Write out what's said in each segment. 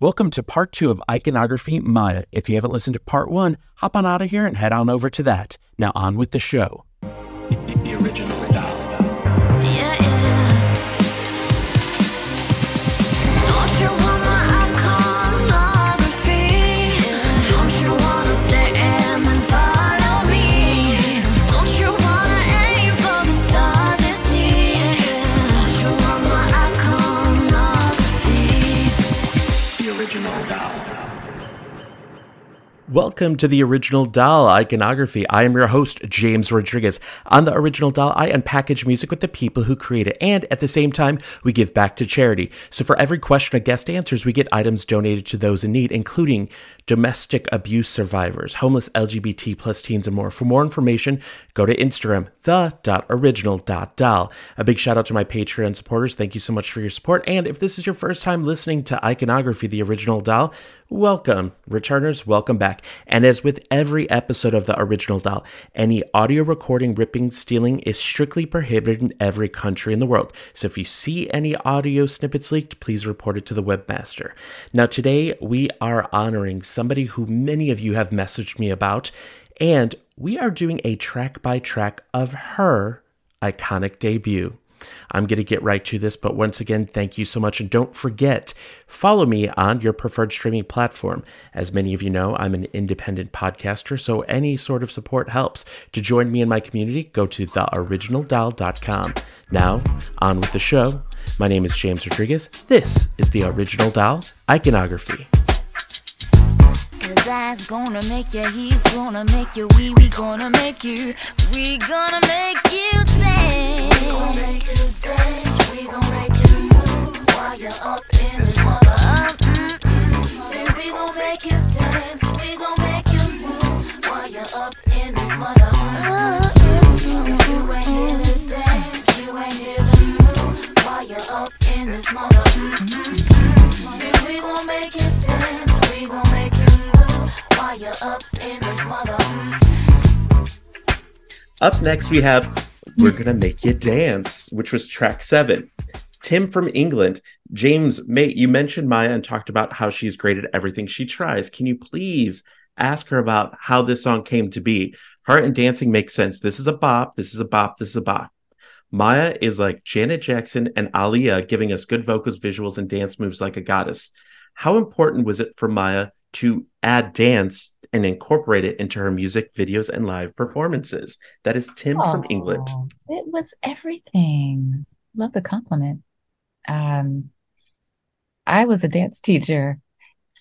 Welcome to part two of Iconography Mýa. If you haven't listened to part one, hop on out of here and head on over to that. Now, on with the show. The original Welcome to the Original Doll Iconography. I am your host, James Rodriguez. On the Original Doll, I unpackage music with the people who create it, and at the same time, we give back to charity. So for every question a guest answers, we get items donated to those in need, including domestic abuse survivors, homeless LGBT plus teens, and more. For more information, go to Instagram, the.original.doll. A big shout out to my Patreon supporters. Thank you so much for your support. And if this is your first time listening to Iconography, the Original Doll, welcome. Returners, welcome back. And as with every episode of the Original Doll, any audio recording, ripping, stealing is strictly prohibited in every country in the world. So if you see any audio snippets leaked, please report it to the webmaster. Now, today we are honoring somebody who many of you have messaged me about, and we are doing a track by track of her iconic debut. I'm going to get right to this, but once again, thank you so much. And don't forget, follow me on your preferred streaming platform. As many of you know, I'm an independent podcaster, so any sort of support helps. To join me in my community, go to theoriginaldoll.com. Now, on with the show. My name is James Rodriguez. This is the Original Doll Iconography. Cause I's gonna make you, he's gonna make you, we, we gonna make you, we gonna make you up next, we have We're Gonna Make You Dance, which was track seven. Tim from England. James, mate, you mentioned Mýa and talked about how she's great at everything she tries. Can you please ask her about how this song came to be? Heart and dancing makes sense. This is a bop, this is a bop, this is a bop. Mýa is like Janet Jackson and Aaliyah, giving us good vocals, visuals, and dance moves like a goddess. How important was it for Mýa to add dance and incorporate it into her music videos and live performances? That is Tim from England. It was everything. Love the compliment. Um, I was a dance teacher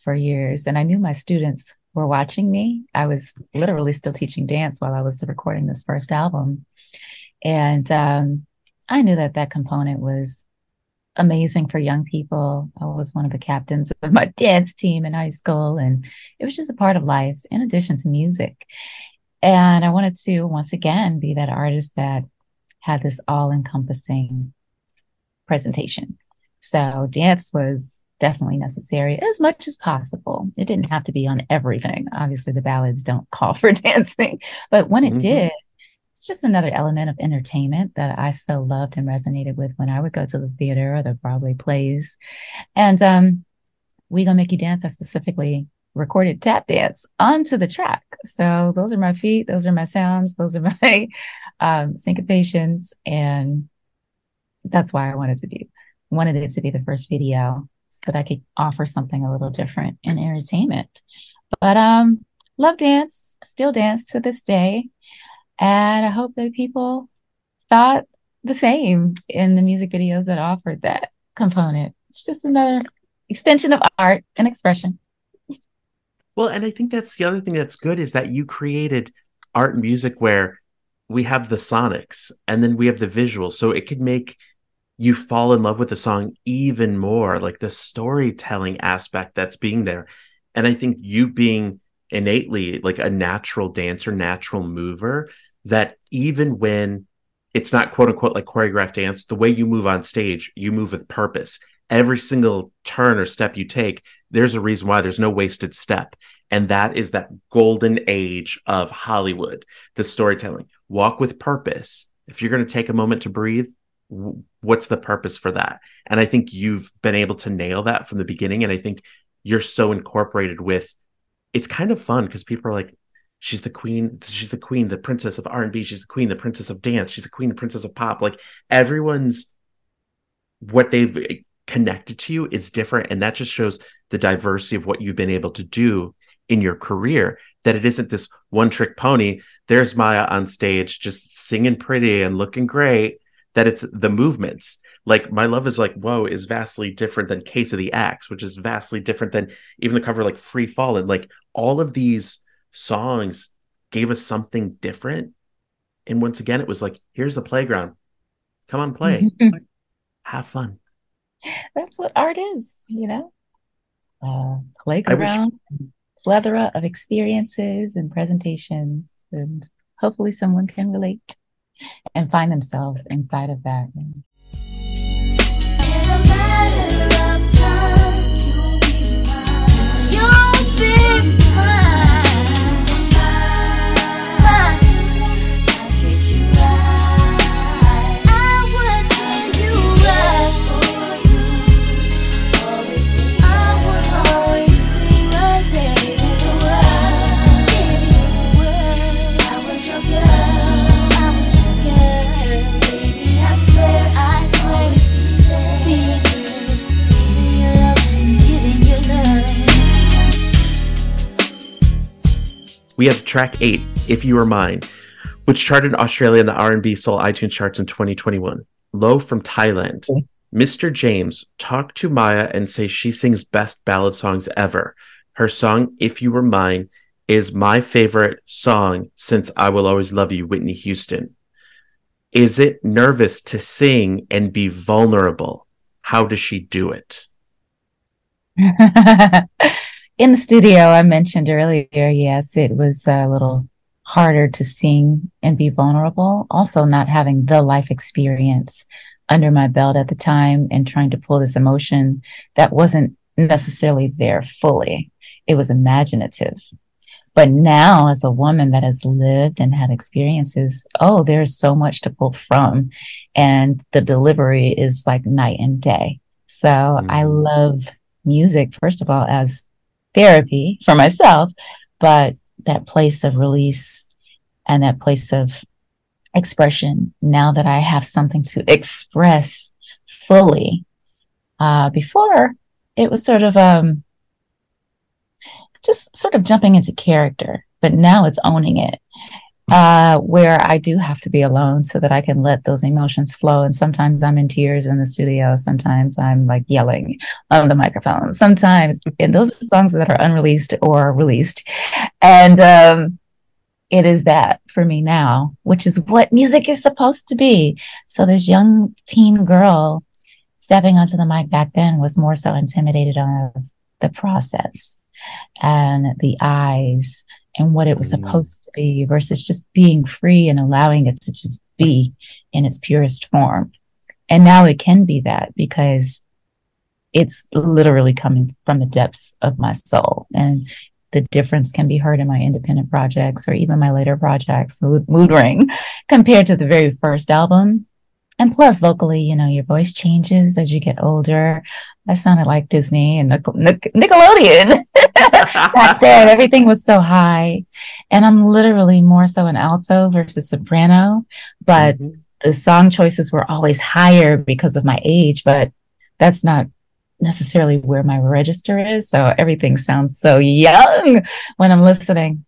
for years, and I knew my students were watching me. I was literally still teaching dance while I was recording this first album. And um, I knew that that component was amazing for young people. I was one of the captains of my dance team in high school, and it was just a part of life in addition to music. And I wanted to, once again, be that artist that had this all encompassing presentation. So dance was definitely necessary as much as possible. It didn't have to be on everything. Obviously, the ballads don't call for dancing, but when it Mhm. did, just another element of entertainment that I so loved and resonated with when I would go to the theater or the Broadway plays. And um, We Gonna Make You Dance, I specifically recorded tap dance onto the track. So those are my feet, those are my sounds, those are my um, syncopations. And that's why I wanted to be wanted it to be the first video so that I could offer something a little different in entertainment. But um love dance, still dance to this day. And I hope that people thought the same in the music videos that offered that component. It's just another extension of art and expression. Well, and I think that's the other thing that's good is that you created art and music where we have the sonics and then we have the visuals. So it could make you fall in love with the song even more, like the storytelling aspect that's being there. And I think you being innately like a natural dancer, natural mover, that even when it's not quote unquote like choreographed dance, the way you move on stage, you move with purpose. Every single turn or step you take, there's a reason why there's no wasted step. And that is that golden age of Hollywood, the storytelling. Walk with purpose. If you're going to take a moment to breathe, what's the purpose for that? And I think you've been able to nail that from the beginning. And I think you're so incorporated with it's kind of fun because people are like she's the queen she's the queen the princess of r&b she's the queen the princess of dance. She's the queen the princess of pop. Like everyone's what they've eh, connected to you is different. And that just shows the diversity of what you've been able to do in your career that it isn't this one trick pony. There's Mýa on stage just singing pretty and looking great that it's the movements. Like my love is like whoa is vastly different than case of the ex which is vastly different than even the cover like Free Fallin'. Like all of these songs gave us something different. And once again it was like here's the playground. Come on play. Mm-hmm. have fun. That's what art is you know? Uh playground wish- plethora of experiences and presentations and hopefully someone can relate and find themselves inside of that we have track eight, "If You Were Mine," which charted in Australia in the R&B Soul iTunes charts in 2021. Low from Thailand. Mm-hmm. Okay. Mr. James, talk to Mýa and say she sings best ballad songs ever. Her song "If You Were Mine" is my favorite song since "I Will Always Love You," Whitney Houston. Is it nervous to sing and be vulnerable? How does she do it? in the studio, I mentioned earlier, yes, it was a little harder to sing and be vulnerable. Also, not having the life experience under my belt at the time and trying to pull this emotion that wasn't necessarily there fully. It was imaginative. But now, as a woman that has lived and had experiences, oh, there's so much to pull from. And the delivery is like night and day. So mm. I love music, first of all, as therapy for myself, but that place of release and that place of expression now that I have something to express fully. Uh, before it was sort of um, just sort of jumping into character, but now it's owning it uh, where I do have to be alone so that I can let those emotions flow. And sometimes I'm in tears in the studio. Sometimes I'm like yelling on the microphone. Sometimes, and those are songs that are unreleased or released. And um, it is that for me now, which is what music is supposed to be. So this young teen girl stepping onto the mic back then was more so intimidated of the process and the eyes and what it was mm-hmm. supposed to be versus just being free and allowing it to just be in its purest form. And now it can be that because it's literally coming from the depths of my soul. And the difference can be heard in my independent projects or even my later projects, Mood, Mood Ring, compared to the very first album. And plus, vocally, you know, your voice changes as you get older. I sounded like Disney and Nic- Nickelodeon back then. Everything was so high. And I'm literally more so an alto versus soprano, but mm-hmm. the song choices were always higher because of my age, but that's not necessarily where my register is. So everything sounds so young when I'm listening.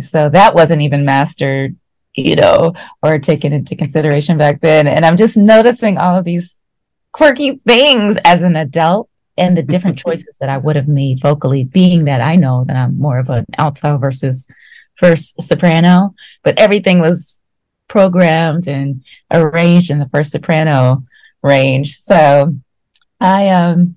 So that wasn't even mastered you know, or taken into consideration back then. And I'm just noticing all of these quirky things as an adult and the different choices that I would have made vocally, being that I know that I'm more of an alto versus first soprano, but everything was programmed and arranged in the first soprano range. So I um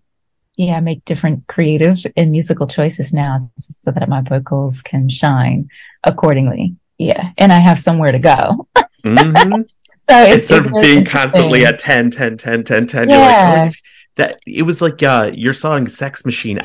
yeah, make different creative and musical choices now so that my vocals can shine accordingly yeah and i have somewhere to go mm-hmm. so it's, instead of being constantly at 10 10 10 10 10 yeah. you're like oh, that it was like uh your song sex machine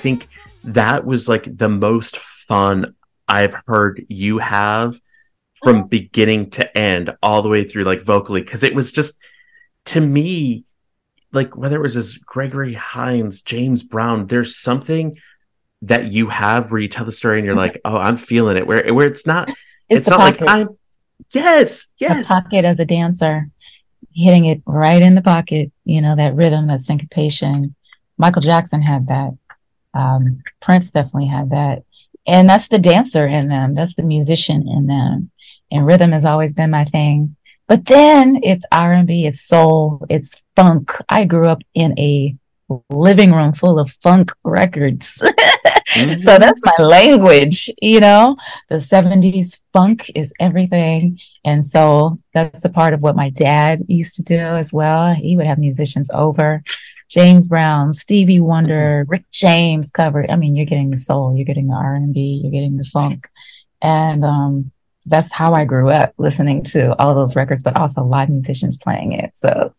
think that was like the most fun I've heard you have from mm-hmm. beginning to end, all the way through, like vocally, because it was just to me, like whether it was as Gregory Hines, James Brown, there's something that you have where you tell the story and you're mm-hmm. like, oh, I'm feeling it. Where where it's not, it's, the not like pocket. I'm. Yes, the yes. pocket as a dancer, hitting it right in the pocket, you know, that rhythm, that syncopation. Michael Jackson had that. Um, Prince definitely had that. And that's the dancer in them. That's the musician in them. And rhythm has always been my thing. But then it's R&B, it's soul, it's funk. I grew up in a living room full of funk records. Mhm. so that's my language, you know. The 70s funk is everything. And so that's a part of what my dad used to do as well. He would have musicians over. James Brown, Stevie Wonder, Rick James covered. I mean, you're getting the soul, you're getting the R&B, you're getting the funk. And um that's how I grew up listening to all those records, but also live musicians playing it. So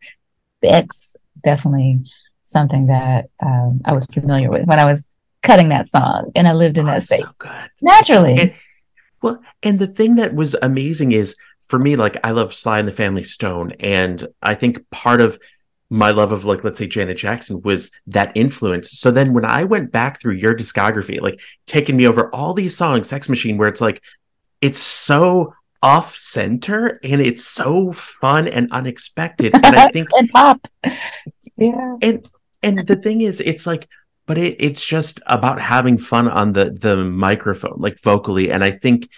that's definitely something that um, I was familiar with when I was cutting that song and I lived in Oh, that space so good. naturally. And, well, and the thing that was amazing is for me, like I love Sly and the Family Stone, and I think part of my love of like let's say Janet Jackson was that influence. So then when I went back through your discography, like taking me over all these songs, Sex Machine, where it's like it's so off center and it's so fun and unexpected. And I think and pop. Yeah. and and the thing is it's like but it, it's just about having fun on the the microphone like vocally and i think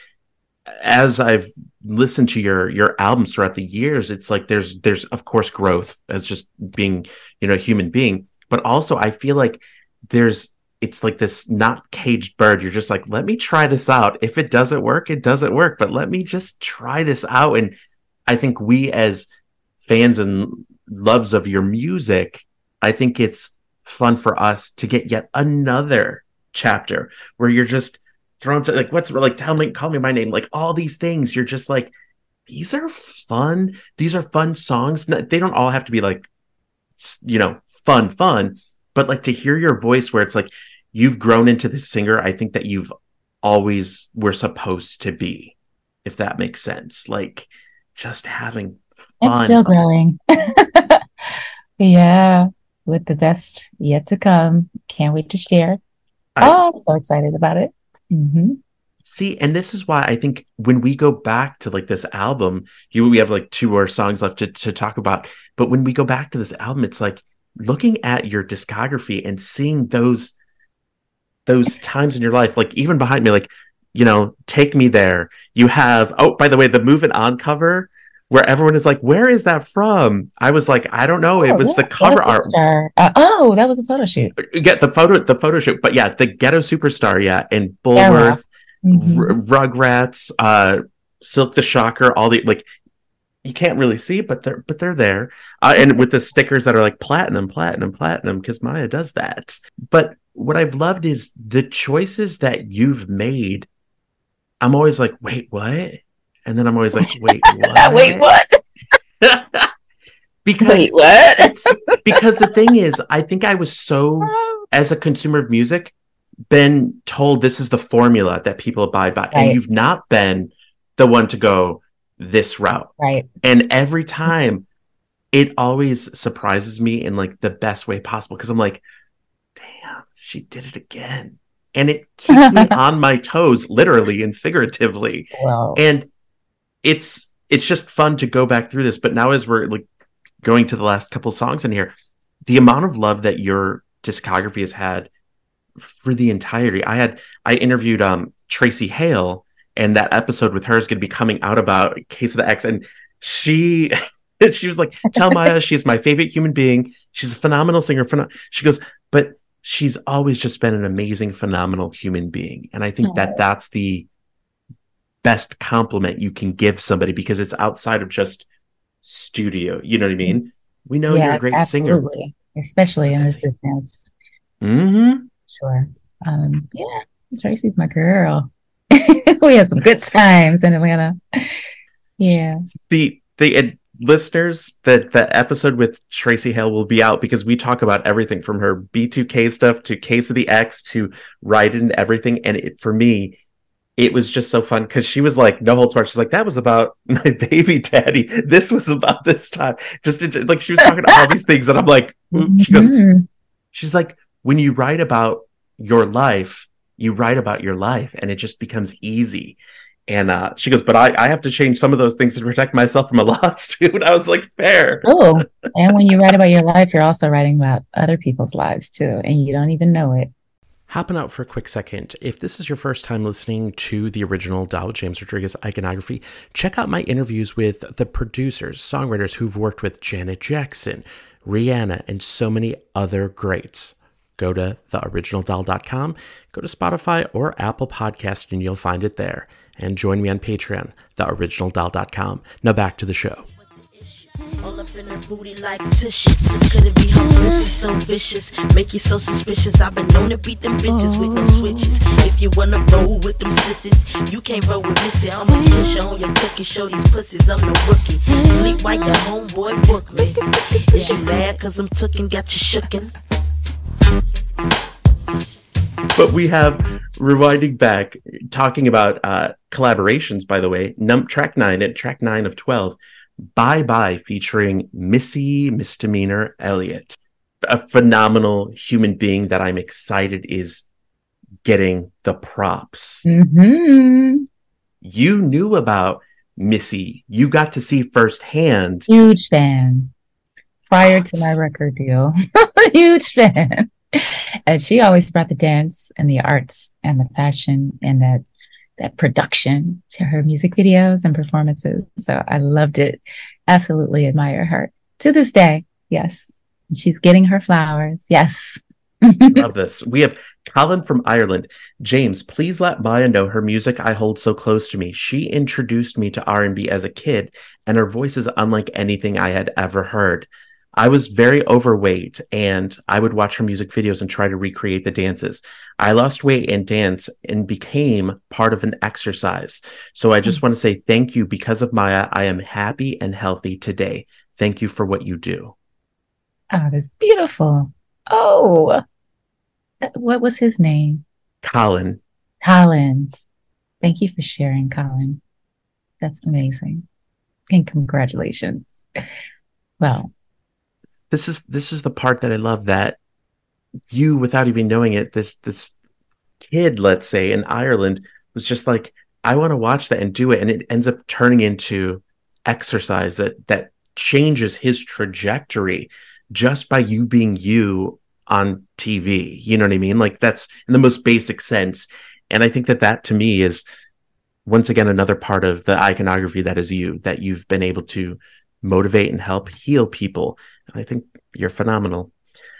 as i've listened to your your albums throughout the years it's like there's there's of course growth as just being you know a human being but also i feel like there's it's like this not caged bird. You're just like let me try this out. If it doesn't work it doesn't work but let me just try this out. And i think we as fans and loves of your music I think it's fun for us to get yet another chapter where you're just like what's like tell me call me my name like all these things you're just like these are fun these are fun songs they don't all have to be like you know fun fun but like to hear your voice where it's like you've grown into the singer I think that you've always were supposed to be if that makes sense like just having fun It's still growing. yeah. With the best yet to come. Can't wait to share. I- oh, I'm so excited about it. Hmm See, and this is why I think when we go back to like this album, you we have like two more songs left to, to talk about. But when we go back to this album, it's like looking at your discography and seeing those those times in your life, like even behind me, like you know, take me there. You have oh, by the way, the Moving On cover where everyone is like, "Where is that from?" I was like, "I don't know." it was the cover art. Uh, oh, that was a photo shoot. Get the photo, the photo shoot, but yeah, the Ghetto Superstar, yeah, and Yeah, Bulworth. Mhm. R- Rugrats, uh, Silk the Shocker, all the like you can't really see, but they're but they're there, uh, and with the stickers that are like platinum, platinum, platinum, because Mýa does that. But what I've loved is the choices that you've made. I'm always like, wait, what? And then I'm always like, wait, what? Wait, what? because Wait, what? it's because the thing is, I think I was so as a consumer of music, been told this is the formula that people abide by, and you've not been the one to go this route. right. And every time, it always surprises me in like the best way possible because I'm like, damn, she did it again, and it keeps me on my toes, literally and figuratively Well, and it's it's just fun to go back through this but now as we're like going to the last couple songs in here the amount of love that your discography has had for the entirety. I had i interviewed um Traci Hale and that episode with her is going to be coming out about case of the ex and she she was like tell Mýa she's my favorite human being. She's a phenomenal singer phenom-" she goes but she's always just been an amazing phenomenal human being. And i think that that's the best compliment you can give somebody because it's outside of just studio. You know what I mean? We know you're a great singer, especially in this business. Mm-hmm. Sure. Um, yeah, Traci's my girl. we had some good times in Atlanta. Yeah. The the uh, listeners that the episode with Traci Hale will be out because we talk about everything from her B2K stuff to Case of the Ex to Ride and everything. And it, for me, it was just so fun because she was like, no holds barred. She's like, that was about my baby daddy. This was about this time. Just to- like she was talking about all these things, and I'm like, she goes, Mhm. she's like, when you write about your life, you write about your life, and it just becomes easy. And uh, she goes, but I, I have to change some of those things to protect myself from a lawsuit. And I was like, fair. Oh, and when you write about your life, you're also writing about other people's lives too, and you don't even know it. Hopping out for a quick second. If this is your first time listening to the original Doll James Rodriguez iconography, check out my interviews with the producers, songwriters who've worked with Janet Jackson, Rihanna, and so many other greats. Go to theoriginaldoll.com, go to Spotify or Apple Podcast, and you'll find it there. And join me on Patreon, theoriginaldoll.com. Now back to the show. All up in her booty like. Could it be her pussy so vicious? Make you so suspicious. I've been known to beat them bitches with no switches. If you wanna roll with them sissies, you can't roll with Missy. I'm a pusher on your cookie. Show these pussies I'm rookie. Sleep your homeboy book me. Is you mad cause I'm got you shookin'? but we have rewinding back talking about uh collaborations by the way num track 9 at track 9 of 12 bye bye featuring missy misdemeanor elliott. A phenomenal human being that i'm excited is getting the props. Hmm you knew about missy. You got to see firsthand. Huge fan. Prior to my record deal, huge fan. And she always brought the dance and the arts and the fashion and that that production to her music videos and performances. So I loved it. Absolutely admire her to this day. Yes. She's getting her flowers. Yes. love this. We have Colin from Ireland. James, please let Mýa know her music I hold so close to me. She introduced me to R&B as a kid, and her voice is unlike anything I had ever heard. I was very overweight, and I would watch her music videos and try to recreate the dances. I lost weight and dance and became part of an exercise. So I just hmm. want to say thank you because of Mýa. I am happy and healthy today. Thank you for what you do. Oh, that's beautiful. Oh, uh, what was his name? Colin, Colin. Thank you for sharing, Colin. That's amazing. And congratulations. Well, this is this is the part that I love that you without even knowing it this this kid let's say in Ireland was just like I want to watch that and do it. And it ends up turning into exercise that that changes his trajectory just by you being you on TV you know what I mean? Like that's in the most basic sense. And I think that that to me is once again another part of the iconography that is you that you've been able to motivate and help heal people and I think you're phenomenal.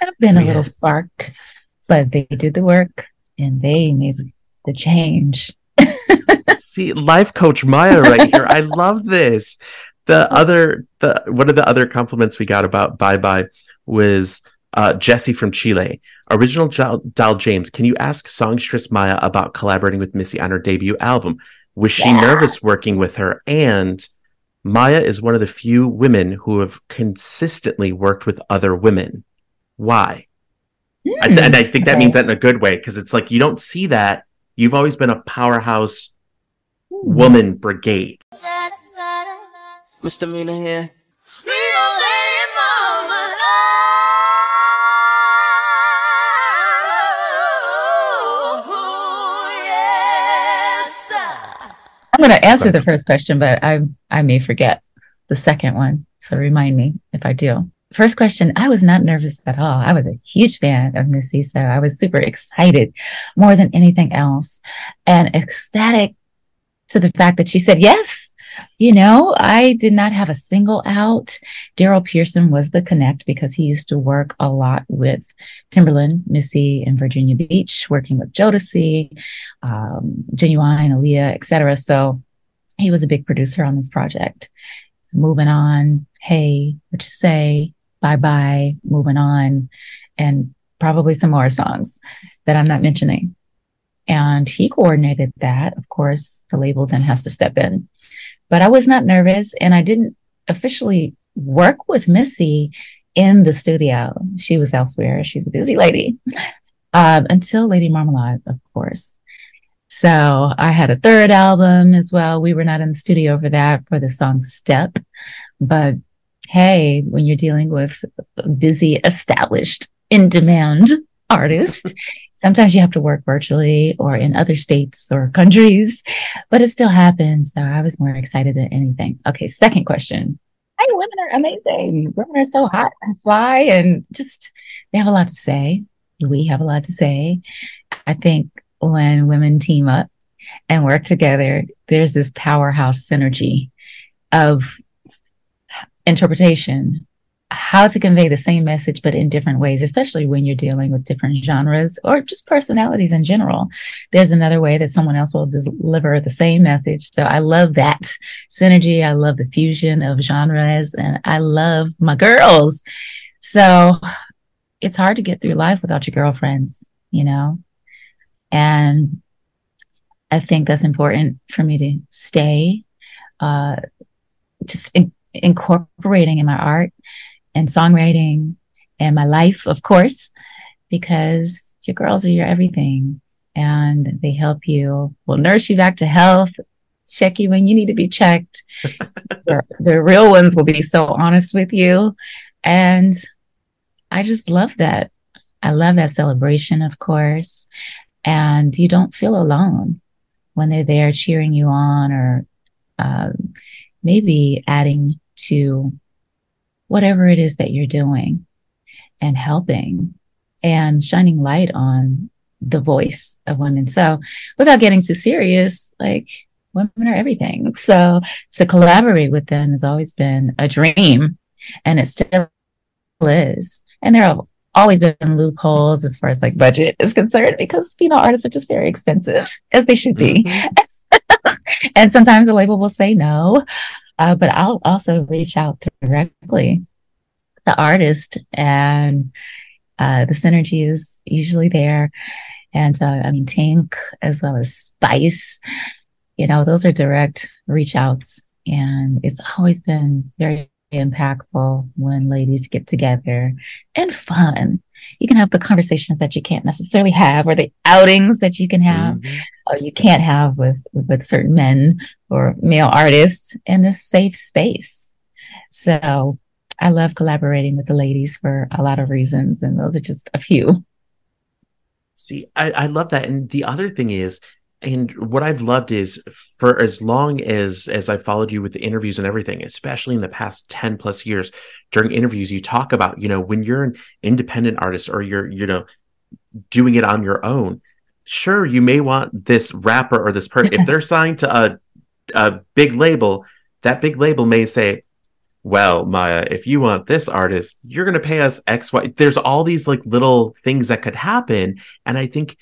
I've been a Yeah. little spark, but they did the work and they made the change. See, life coach Mýa right here. I love this. The other, the one of the other compliments we got about Bye Bye was uh, Jesse from Chile. Original Doll, Doll James, can you ask songstress Mýa about collaborating with Missy on her debut album? Was she Yeah. nervous working with her? And Mýa is one of the few women who have consistently worked with other women. Why? I- Hmm, and I think that okay. means that in a good way because it's like you don't see that. You've always been a powerhouse Hmm. woman brigade. Misdemeanor here. Going to answer the first question, but I I may forget the second one. So remind me if I do. First question, I was not nervous at all. I was a huge fan of Missy, so I was super excited more than anything else and ecstatic to the fact that she said yes. You know, I did not have a single out. Daryl Pearson was the connect because he used to work a lot with Timbaland, Missy, and Virginia Beach, working with Jodeci, um, Ginuwine, Aaliyah, etc. So he was a big producer on this project. Moving on, hey, what you say? Bye Bye, Moving On, and probably some more songs that I'm not mentioning. And he coordinated that. Of course, the label then has to step in. But I was not nervous and I didn't officially work with Missy in the studio. She was elsewhere. She's a busy lady um, until Lady Marmalade, of course. So I had a third album as well. We were not in the studio for that for the song Step. But hey, when you're dealing with busy, established, in demand artist, sometimes you have to work virtually or in other states or countries, but it still happens. So I was more excited than anything. Okay, second question. Hey, women are amazing. Women are so hot and fly and just they have a lot to say. We have a lot to say. I think when women team up and work together, there's this powerhouse synergy of interpretation how to convey the same message but in different ways especially when you're dealing with different genres or just personalities in general. There's another way that someone else will deliver the same message. So i love that synergy. I love the fusion of genres and i love my girls. So it's hard to get through life without your girlfriends you know? And i think that's important for me to stay uh just in- incorporating in my art and songwriting and my life, of course, because your girls are your everything and they help you, will nurse you back to health, check you when you need to be checked. the, the real ones will be so honest with you. And I just love that. I love that celebration, of course. And you don't feel alone when they're there cheering you on or um, maybe adding to whatever it is that you're doing and helping and shining light on the voice of women. So without getting too serious, like women are everything. So to collaborate with them has always been a dream and it still is. And there have always been loopholes as far as like budget is concerned because female artists are just very expensive as they should be. Mm-hmm. and sometimes the label will say no. Uh, but I'll also reach out directly the artist, and uh, the synergy is usually there. And uh, I mean, Tank as well as Spice, you know, those are direct reach outs. And it's always been very impactful when ladies get together and fun. You can have the conversations that you can't necessarily have, or the outings that you can have, mm-hmm. or you can't have with with certain men or male artists in this safe space. So I love collaborating with the ladies for a lot of reasons, and those are just a few. See, I, I love that. And the other thing is, and what I've loved is for as long as as I followed you with the interviews and everything, especially in the past 10 plus years, during interviews, you talk about, you know, when you're an independent artist or you're, you know, doing it on your own, sure, you may want this rapper or this person. if they're signed to a a big label, that big label may say, well, Mýa, if you want this artist, you're going to pay us X, Y. There's all these like little things that could happen. And I think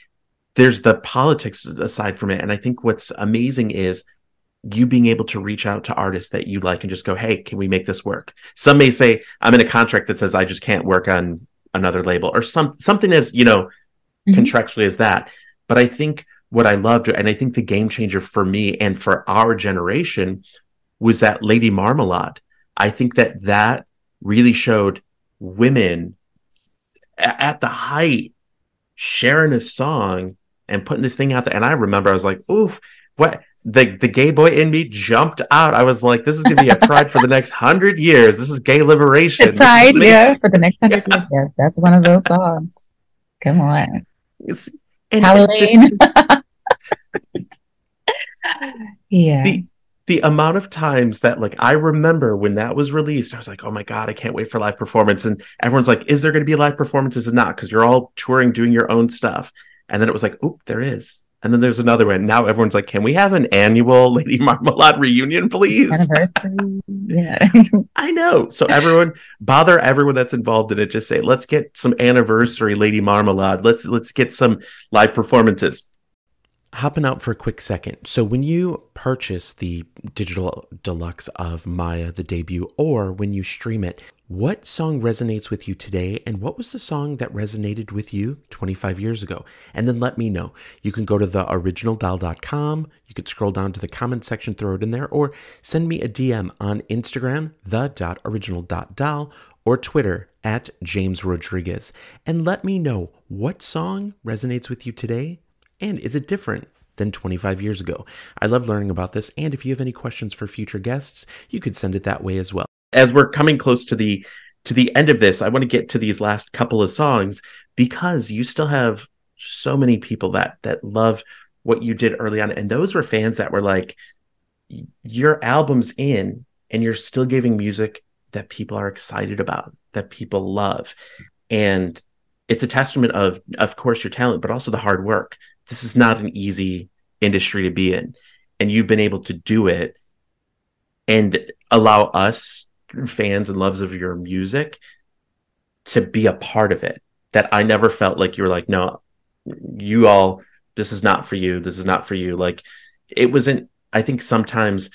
there's the politics aside from it. And I think what's amazing is you being able to reach out to artists that you like and just go, Hey, can we make this work? Some may say, I'm in a contract that says I just can't work on another label or some, something as, you know, mm-hmm. contractually as that. But I think what I loved, and I think the game changer for me and for our generation was that Lady Marmalade. I think that that really showed women at the height sharing a song and putting this thing out there. And I remember I was like, oof, what the the gay boy in me jumped out. I was like, this is gonna be a pride for the next hundred years. This is gay liberation. pride, yeah, for the next hundred yeah. years. Yeah, that's one of those songs. Come on. It's, and Halloween. The, yeah. The, the amount of times that like I remember when that was released, I was like, oh my God, I can't wait for live performance. And everyone's like, is there going to be live performances and not? Because you're all touring, doing your own stuff. And then it was like, oop, there is. And then there's another one. Now everyone's like, can we have an annual Lady Marmalade reunion, please? Anniversary. Yeah. I know. So everyone bother everyone that's involved in it. Just say, let's get some anniversary Lady Marmalade. Let's let's get some live performances. Hopping out for a quick second. So, when you purchase the digital deluxe of Mýa, the debut, or when you stream it, what song resonates with you today? And what was the song that resonated with you 25 years ago? And then let me know. You can go to theoriginaldoll.com. You could scroll down to the comment section, throw it in there, or send me a DM on Instagram, the.original.doll, or Twitter at James Rodriguez. And let me know what song resonates with you today and is it different than 25 years ago? I love learning about this. And if you have any questions for future guests, you could send it that way as well. As we're coming close to the to the end of this, I want to get to these last couple of songs because you still have so many people that that love what you did early on and those were fans that were like your album's in and you're still giving music that people are excited about that people love and it's a testament of of course your talent but also the hard work this is not an easy industry to be in. And you've been able to do it and allow us fans and loves of your music to be a part of it. That i never felt like you were like no you all this is not for you. This is not for you. Like it wasn't i think sometimes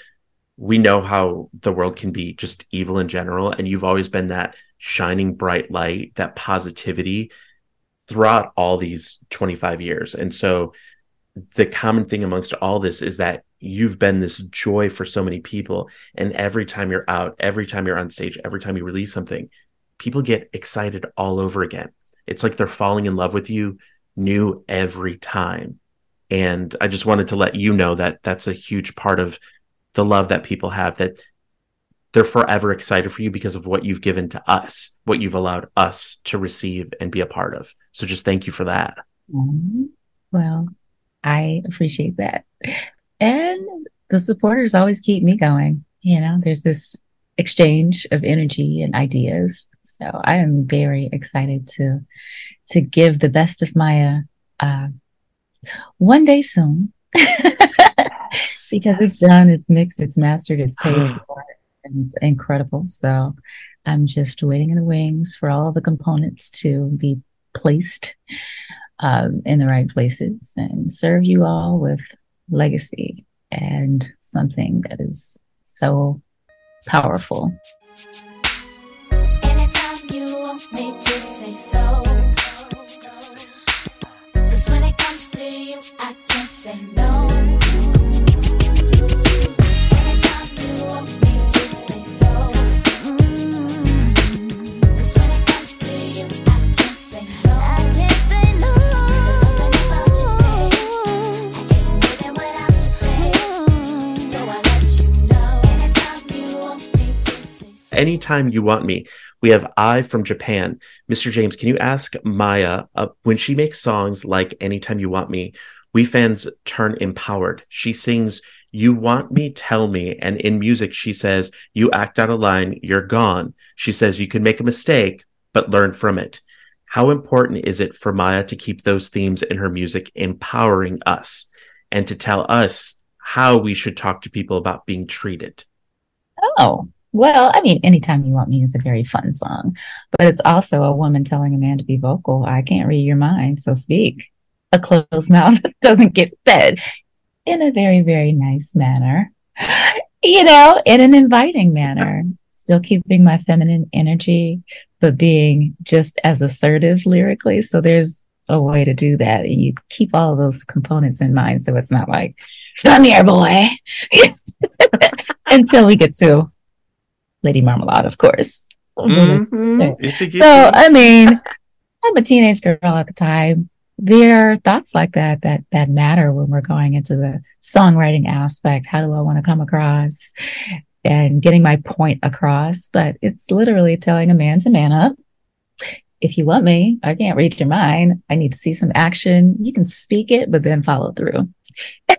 we know how the world can be just evil in general. And you've always been that shining bright light that positivity throughout all these 25 years. And so the common thing amongst all this is that you've been this joy for so many people. And every time you're out, every time you're on stage, every time you release something, people get excited all over again. It's like they're falling in love with you new every time. And I just wanted to let you know that that's a huge part of the love that people have that they're forever excited for you because of what you've given to us, what you've allowed us to receive and be a part of. So just thank you for that. Mm-hmm. Well, I appreciate that. And the supporters always keep me going. You know, there's this exchange of energy and ideas. So I am very excited to to give the best of Mýa uh, one day soon. because it's done, it's mixed, it's mastered, it's paid for, it's incredible. So I'm just waiting in the wings for all the components to be placed um, in the right places and serve you all with legacy and something that is so powerful. Anytime you want me. We have I from Japan. Mr. James, can you ask Mýa uh, when she makes songs like Anytime You Want Me, we fans turn empowered. She sings, You Want Me, Tell Me. And in music, she says, You act out a line, you're gone. She says, You can make a mistake, but learn from it. How important is it for Mýa to keep those themes in her music empowering us and to tell us how we should talk to people about being treated? Oh, well, I mean, anytime you want me is a very fun song, but it's also a woman telling a man to be vocal. I can't read your mind, so speak. A closed mouth doesn't get fed in a very, very nice manner, you know, in an inviting manner. Still keeping my feminine energy, but being just as assertive lyrically. So there's a way to do that. And you keep all those components in mind. So it's not like, come here, boy. Until we get to Lady Marmalade, of course. Mhm. If So. I mean, I'm a teenage girl at the time. There are thoughts like that that that matter when we're going into the songwriting aspect. How do I want to come across and getting my point across? But it's literally telling a man to man up. If you want me, I can't read your mind. I need to see some action. You can speak it, but then follow through.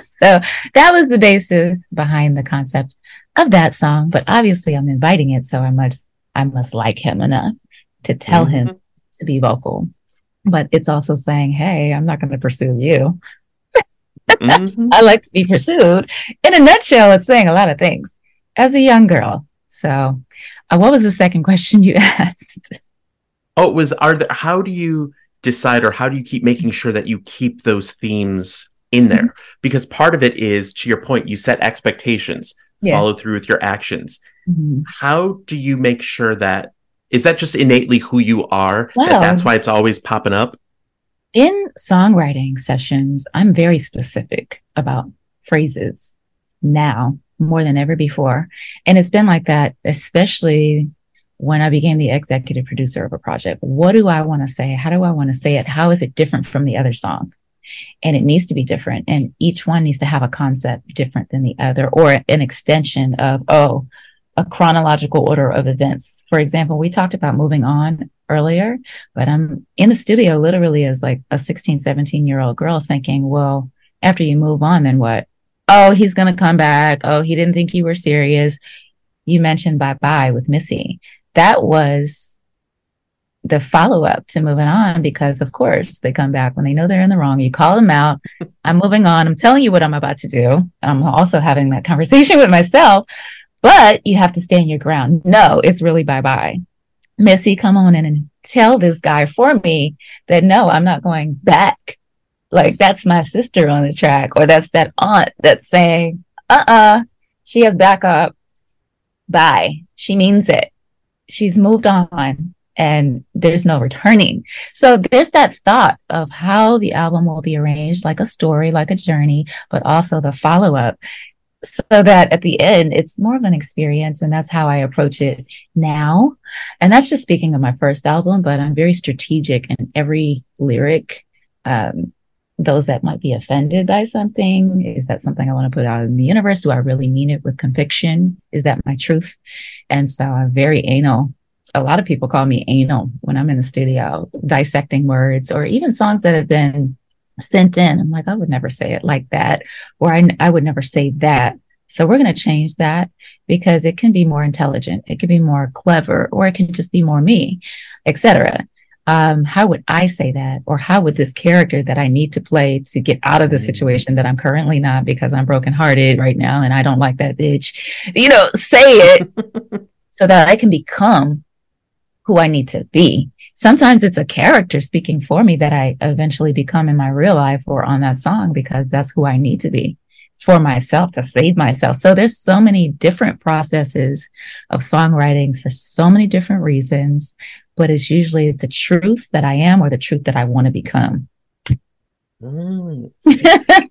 so that was the basis behind the concept of that song. But obviously, I'm inviting it, so I must I must like him enough to tell him to be vocal. But it's also saying, "Hey, I'm not going to pursue you. Mhm. I like to be pursued." In a nutshell, it's saying a lot of things as a young girl. So, uh, what was the second question you asked? Oh, it was are there how do you decide or how do you keep making sure that you keep those themes in there? Mm-hmm. Because part of it is, to your point, you set expectations, Yeah. follow through with your actions. Mhm. How do you make sure that is that just innately who you are? Wow. That that's why it's always popping up? In songwriting sessions, I'm very specific about phrases now more than ever before. And it's been like that, especially when I became the executive producer of a project. What do I want to say? How do I want to say it? How is it different from the other song? And it needs to be different. And each one needs to have a concept different than the other or an extension of, oh, a chronological order of events. For example, we talked about moving on earlier, but I'm in the studio literally as like a 16, 17 year old girl thinking, well, after you move on, then what? Oh, he's going to come back. Oh, he didn't think you were serious. You mentioned bye bye with Missy. That was the follow up to moving on because, of course, they come back when they know they're in the wrong. You call them out. I'm moving on. I'm telling you what I'm about to do. And I'm also having that conversation with myself, but you have to stand your ground. No, it's really bye bye. Missy, come on in and tell this guy for me that no, I'm not going back. Like that's my sister on the track, or that's that aunt that's saying, uh uh she has backup. Bye. She means it. She's moved on and there's no returning. So there's that thought of how the album will be arranged like a story, like a journey, but also the follow up so that at the end it's more of an experience and that's how i approach it now. And that's just speaking of my first album but i'm very strategic in every lyric. Um, those that might be offended by something is that something i want to put out in the universe? Do i really mean it with conviction? Is that my truth? And so i'm very anal a lot of people call me anal when i'm in the studio dissecting words or even songs that have been sent in. I'm like, I would never say it like that, or I, I would never say that. So we're going to change that because it can be more intelligent, it can be more clever, or it can just be more me, etc. Um, how would I say that, or how would this character that I need to play to get out of the situation that I'm currently not because I'm brokenhearted right now and I don't like that bitch, you know, say it so that I can become who I need to be. Sometimes it's a character speaking for me that I eventually become in my real life or on that song because that's who I need to be for myself to save myself. So there's so many different processes of songwritings for so many different reasons, but it's usually the truth that I am or the truth that I want to become. Mm,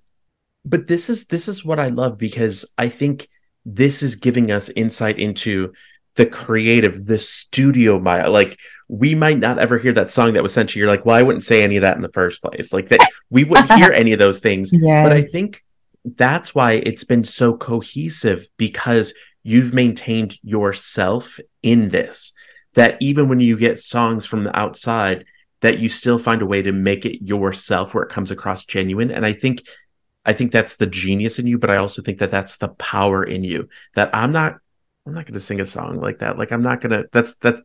but this is this is what I love because I think this is giving us insight into the creative, the studio bio. Like we might not ever hear that song that was sent to you. You're like, well, I wouldn't say any of that in the first place. Like that we wouldn't hear any of those things. But I think that's why it's been so cohesive because you've maintained yourself in this. That even when you get songs from the outside, that you still find a way to make it yourself where it comes across genuine. And I think, I think that's the genius in you, but I also think that that's the power in you. That I'm not, I'm not going to sing a song like that. Like I'm not going to. That's that's.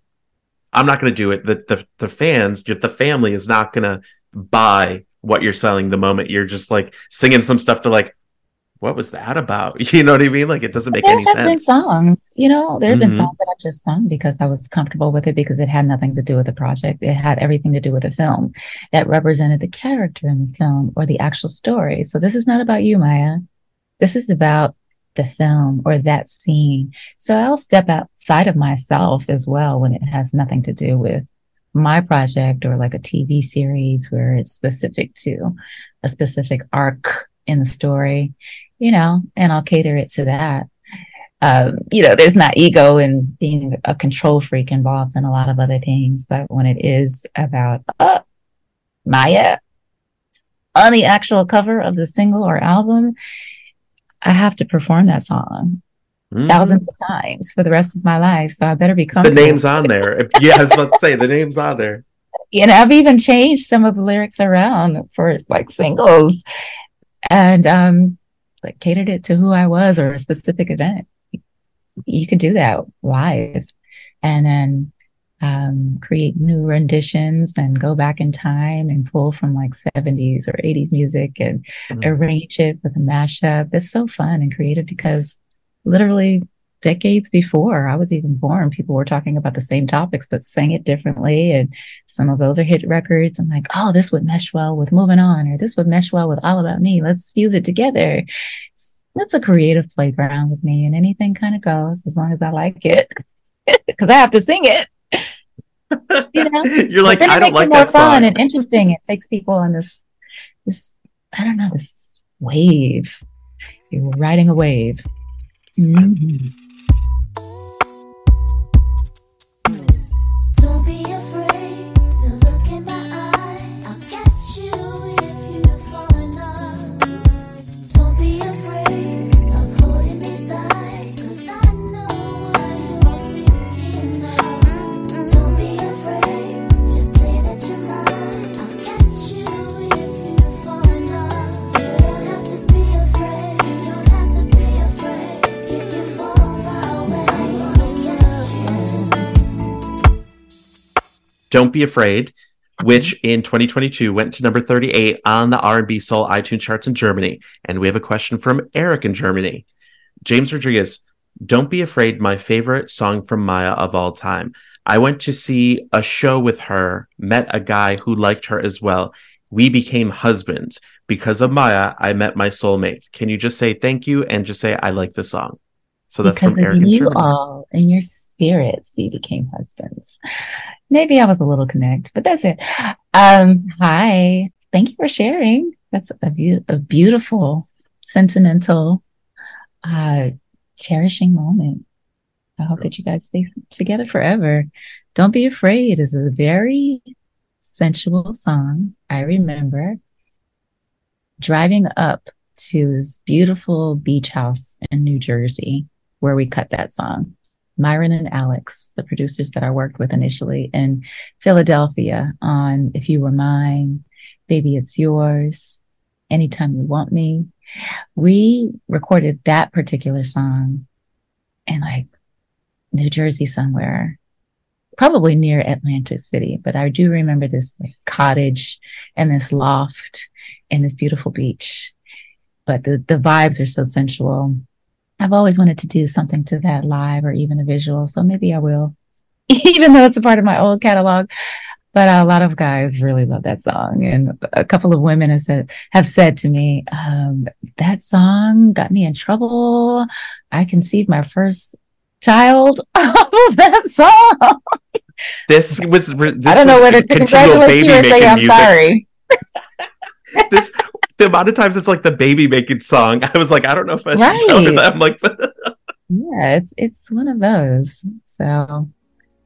I'm not going to do it. The the the fans, the family is not going to buy what you're selling the moment you're just like singing some stuff. They're like, what was that about? You know what I mean? Like it doesn't make there any have been sense. songs, you know, there have been Mhm. songs that I just sung because I was comfortable with it because it had nothing to do with the project. It had everything to do with the film that represented the character in the film or the actual story. So this is not about you, Mýa. This is about the film or that scene. So I'll step outside of myself as well when it has nothing to do with my project or like a TV series where it's specific to a specific arc in the story, you know, and I'll cater it to that. Um, you know, there's not ego and being a control freak involved in a lot of other things, but when it is about uh, Mýa on the actual cover of the single or album, I have to perform that song Mhm. thousands of times for the rest of my life. So I better be comfortable. The name's on there. Yeah, I was about to say the name's on there. you know, I've even changed some of the lyrics around for like singles and um like catered it to who I was or a specific event. You could do that live and then um create new renditions and go back in time and pull from like 70s or 80s music and Mhm. arrange it with a mashup. That's so fun and creative because literally decades before I was even born, people were talking about the same topics, but sang it differently. And some of those are hit records. I'm like, oh, this would mesh well with Moving On, or this would mesh well with All About Me. Let's fuse it together. That's a creative playground with me, and anything kind of goes as long as I like it, because I have to sing it. You know, You're like, I don't like it more that fun song. and interesting. It takes people on this, this, I don't know, this wave. You're riding a wave. Mhm. Don't Be Afraid, Mm-hmm. which in 2022 went to number 38 on the R&B Soul iTunes charts in Germany. And we have a question from Eric in Germany. James Rodriguez, Don't Be Afraid, my favorite song from Mýa of all time. I went to see a show with her, met a guy who liked her as well. We became husbands. Because of Mýa, I met my soulmate. Can you just say thank you and just say I like the song? So that's because from Eric you all in your spirits, you became husbands. Maybe I was a little connect, but that's it. Um, hi, thank you for sharing. That's a, beau- a beautiful, sentimental, uh, cherishing moment. I hope that you guys stay together forever. Don't be afraid is a very sensual song. I remember driving up to this beautiful beach house in New Jersey where we cut that song. Myron and Alex, the producers that I worked with initially in Philadelphia on If You Were Mine, Baby It's Yours, Anytime You Want Me. We recorded that particular song in like New Jersey somewhere, probably near Atlantic City, but I do remember this like cottage and this loft and this beautiful beach. But the, the vibes are so sensual. I've always wanted to do something to that live or even a visual, so maybe I will, even though it's a part of my old catalog. But a lot of guys really love that song, and a couple of women have said have said to me, um, "That song got me in trouble. I conceived my first child off of that song." This was this I don't know whether to continual congratulate you or say making I'm music. sorry. this the amount of times it's like the baby making song. I was like, I don't know if I should Right. tell her that. I'm like, Yeah, it's it's one of those. So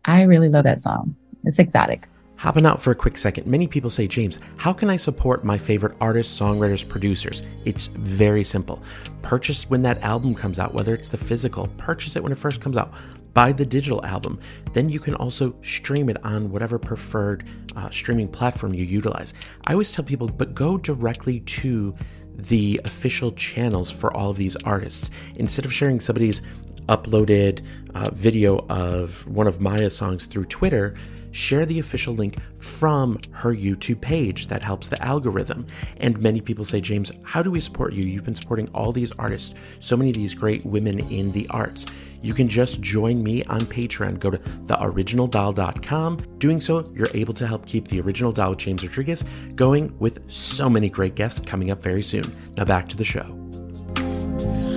I really love that song. It's exotic. Hopping out for a quick second, many people say, James, how can I support my favorite artists, songwriters, producers? It's very simple. Purchase when that album comes out, whether it's the physical, purchase it when it first comes out. Buy the digital album. Then you can also stream it on whatever preferred uh, streaming platform you utilize. I always tell people, but go directly to the official channels for all of these artists. Instead of sharing somebody's uploaded uh, video of one of Mýa's songs through Twitter, share the official link from her YouTube page. That helps the algorithm. And many people say, James, how do we support you? You've been supporting all these artists, so many of these great women in the arts. You can just join me on Patreon. Go to theoriginaldoll.com. Doing so, you're able to help keep the original doll with James Rodriguez going with so many great guests coming up very soon. Now back to the show.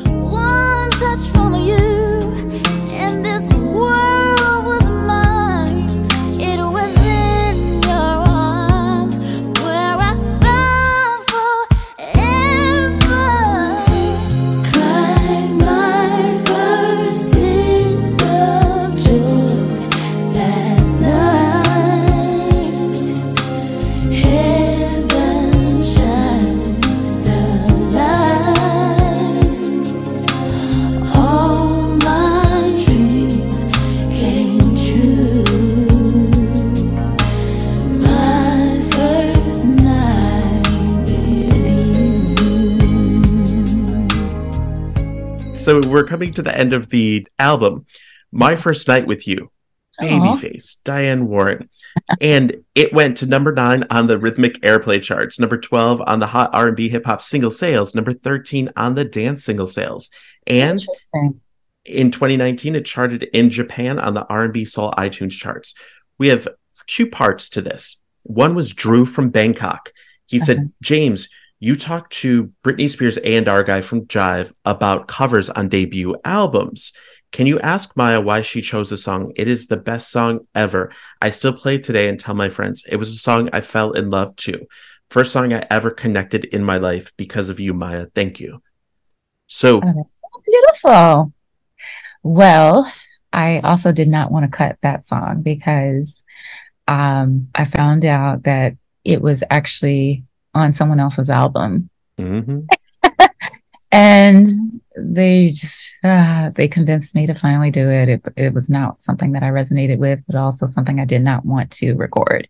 One touch from you, So we're coming to the end of the album. My first night with you, Aw. Babyface, Diane Warren, and it went to number nine on the rhythmic airplay charts, number twelve on the hot R and B hip hop single sales, number thirteen on the dance single sales, and In 2019, it charted in Japan on the R&B Soul iTunes charts. We have two parts to this. One was Drew from Bangkok. He said, Uh-huh. "James, you talked to Britney Spears A&R guy from Jive about covers on debut albums. Can you ask Mýa why she chose the song? It is the best song ever. I still play today and tell my friends. It was a song I fell in love to. First song I ever connected in my life because of you, Mýa. Thank you." So, Beautiful. Well, I also did not want to cut that song because um, I found out that it was actually on someone else's album. mhm. And they just uh, they convinced me to finally do it. it. It was not something that I resonated with, but also something I did not want to record.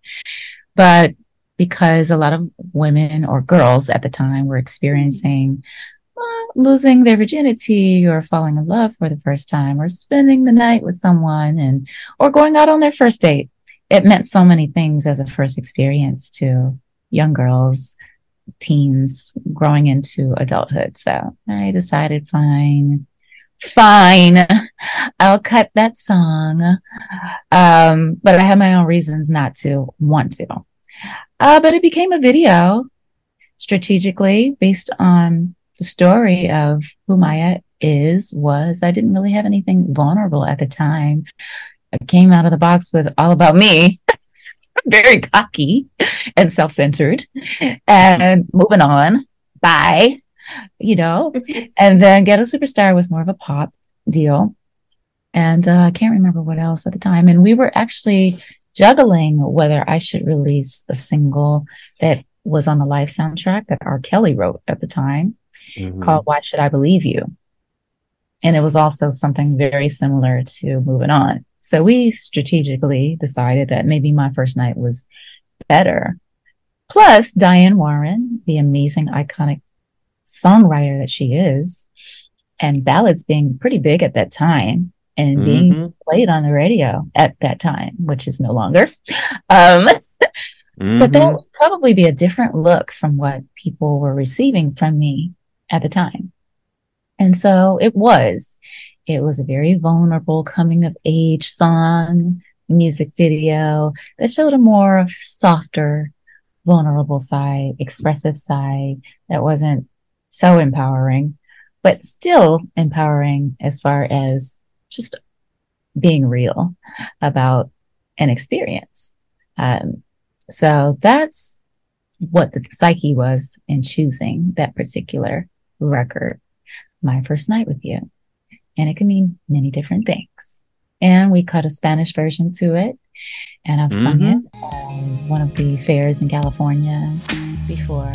But because a lot of women or girls at the time were experiencing uh, losing their virginity or falling in love for the first time or spending the night with someone and or going out on their first date, it meant so many things as a first experience to young girls teens growing into adulthood. So I decided, fine, fine, I'll cut that song. Um, but I had my own reasons not to want to. Uh, but it became a video strategically based on the story of who Mýa is, was. I didn't really have anything vulnerable at the time. I came out of the box with all about me. Very cocky and self centered and moving on. Bye. You know, and then Ghetto Superstar was more of a pop deal. And uh, I can't remember what else at the time. And we were actually juggling whether I should release a single that was on the live soundtrack that R. Kelly wrote at the time Mhm. called Why Should I Believe You? And it was also something very similar to Moving On. So we strategically decided that maybe my first night was better. Plus, Diane Warren, the amazing, iconic songwriter that she is, and ballads being pretty big at that time and being Mhm. played on the radio at that time, which is no longer. Um, but that Mhm. would probably be a different look from what people were receiving from me at the time. And so it was. It was a very vulnerable coming of age song, music video that showed a more softer, vulnerable side, expressive side that wasn't so empowering, but still empowering as far as just being real about an experience. Um, so that's what the psyche was in choosing that particular record, My First Night with You. And it can mean many different things. And we cut a Spanish version to it. And I've sung mm-hmm. it at one of the fairs in California before.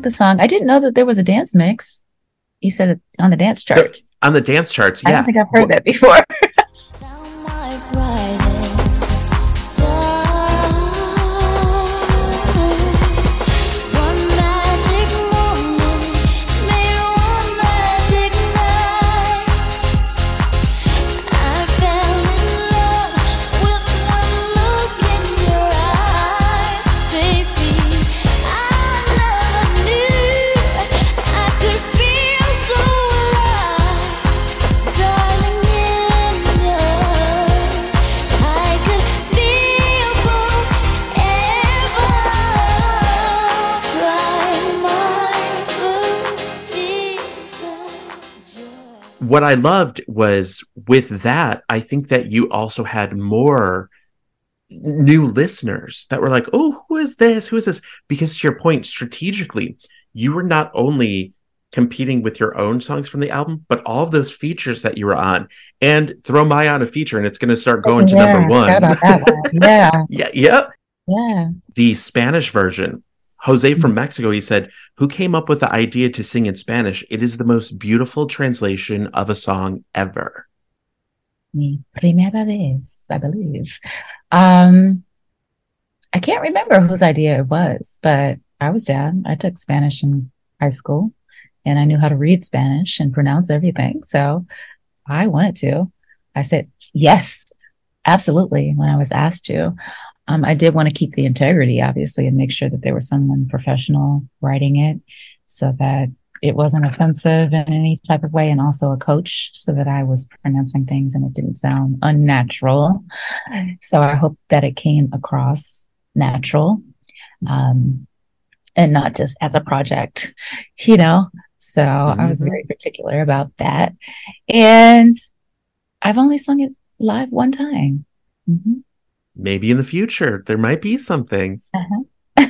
Like the song. I didn't know that there was a dance mix. You said it's on the dance charts. on the dance charts. yeah. I don't think I've heard that before. what I loved was with that, I think that you also had more new listeners that were like, oh, who is this? Who is this? Because to your point, strategically, you were not only competing with your own songs from the album, but all of those features that you were on. And throw my on a feature and it's going to start oh, going to number one. forgot about that one. Yeah, yeah, yep. yeah. The Spanish version, Jose from Mexico, he said, Who came up with the idea to sing in Spanish? It is the most beautiful translation of a song ever. Mi primera vez, I believe. Um, I can't remember whose idea it was, but I was down. I took Spanish in high school and I knew how to read Spanish and pronounce everything. So I wanted to. I said, yes, absolutely, when I was asked to. Um, I did want to keep the integrity, obviously, and make sure that there was someone professional writing it so that it wasn't offensive in any type of way, and also a coach so that I was pronouncing things and it didn't sound unnatural. So I hope that it came across natural um, and not just as a project, you know? So mm-hmm. I was very particular about that. And I've only sung it live one time. Mm-hmm maybe in the future there might be something. Uh-huh.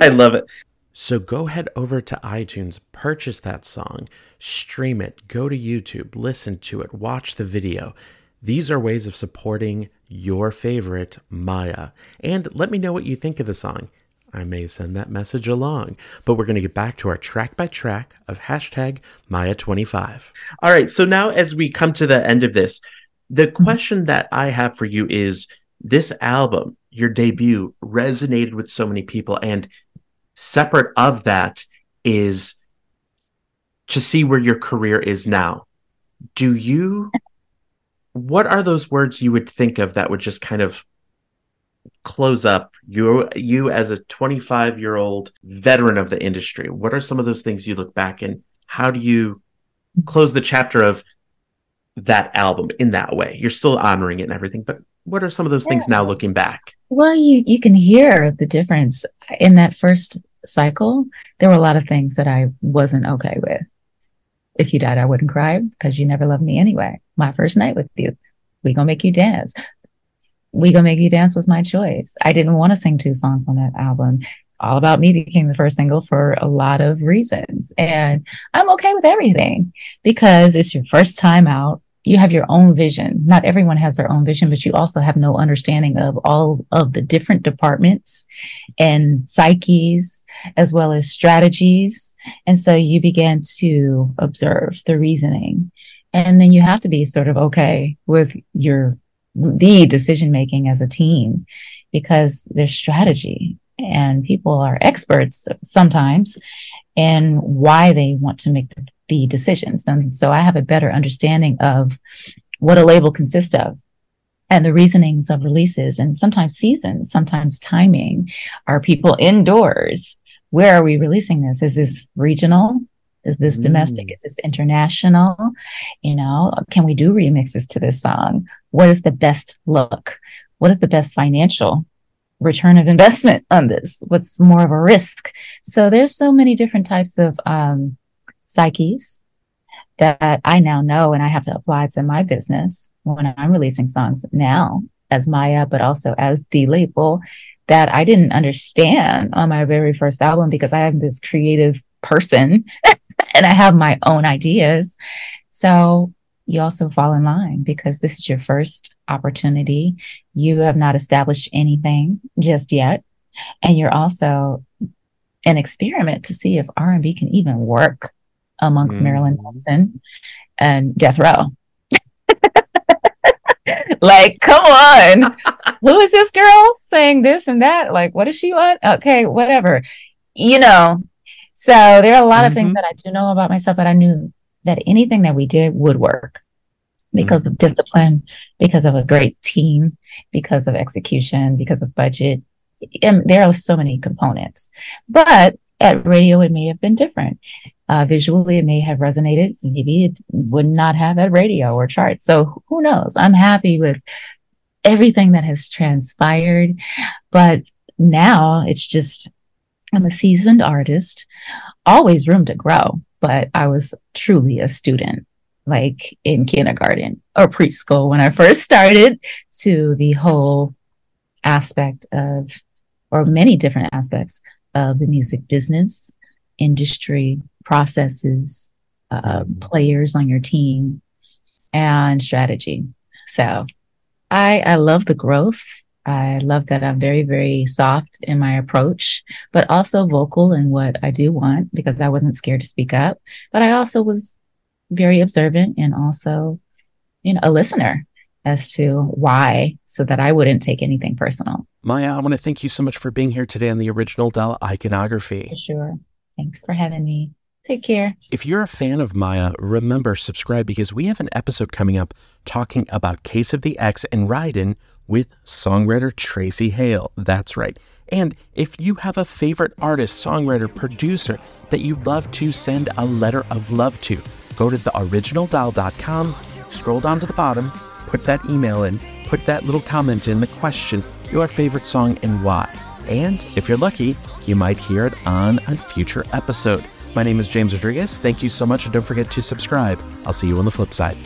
I love it. So go head over to iTunes, purchase that song, stream it, go to YouTube, listen to it, watch the video. These are ways of supporting your favorite Mýa. And let me know what you think of the song. I may send that message along. But we're going to get back to our track by track of hashtag Maya25. All right. So now, as we come to the end of this, the mm-hmm. question that I have for you is this album, your debut, resonated with so many people. And separate of that is to see where your career is now. Do you, what are those words you would think of that would just kind of close up you you as a 25 year old veteran of the industry what are some of those things you look back and how do you close the chapter of that album in that way you're still honoring it and everything but what are some of those yeah. things now looking back? Well, you you can hear the difference in that first cycle. There were a lot of things that I wasn't okay with. If you died, I wouldn't cry because you never loved me anyway. My first night with you, we gonna make you dance. We gonna make you dance was my choice. I didn't want to sing two songs on that album. All About Me became the first single for a lot of reasons. And I'm okay with everything because it's your first time out you have your own vision. Not everyone has their own vision, but you also have no understanding of all of the different departments and psyches as well as strategies. And so you begin to observe the reasoning. And then you have to be sort of okay with your the decision making as a team because there's strategy and people are experts sometimes in why they want to make the decisions. And so I have a better understanding of what a label consists of and the reasonings of releases and sometimes seasons, sometimes timing. Are people indoors? Where are we releasing this? Is this regional? Is this mm. domestic? Is this international? You know, can we do remixes to this song? What is the best look? What is the best financial return of investment on this? What's more of a risk? So there's so many different types of um, psyches that I now know and I have to apply to my business when I'm releasing songs now as Mýa, but also as the label that I didn't understand on my very first album because I am this creative person and I have my own ideas. So you also fall in line because this is your first opportunity. You have not established anything just yet. And you're also an experiment to see if R&B can even work amongst mm. Marilyn Manson and Death Row. like, come on. Who is this girl saying this and that? Like, what does she want? Okay, whatever. You know, so there are a lot mm-hmm. of things mm-hmm. that I do know about myself, but I knew that anything that we did would work because mm-hmm. of discipline, because of a great team, because of execution, because of budget. And there are so many components. But at radio, it may have been different. Uh, visually, it may have resonated. Maybe it would not have at radio or charts. So who knows? I'm happy with everything that has transpired. But now it's just, I'm a seasoned artist, always room to grow. But I was truly a student, like in kindergarten or preschool when I first started, to the whole aspect of, or many different aspects of the music business, industry, processes, uh, players on your team, and strategy. So I, I love the growth. I love that I'm very, very soft in my approach, but also vocal in what I do want because I wasn't scared to speak up. But I also was very observant and also, you know, a listener as to why so that I wouldn't take anything personal. Mýa, I want to thank you so much for being here today on the original Doll Iconography. For sure. Thanks for having me. Take care. If you're a fan of Mýa, remember subscribe because we have an episode coming up talking about Case of the Ex and Ryden with songwriter Traci Hale. That's right. And if you have a favorite artist, songwriter, producer that you'd love to send a letter of love to, go to theoriginaldoll.com, scroll down to the bottom, put that email in, put that little comment in, the question, your favorite song and why. And if you're lucky, you might hear it on a future episode. My name is James Rodriguez. Thank you so much, and don't forget to subscribe. I'll see you on the flip side.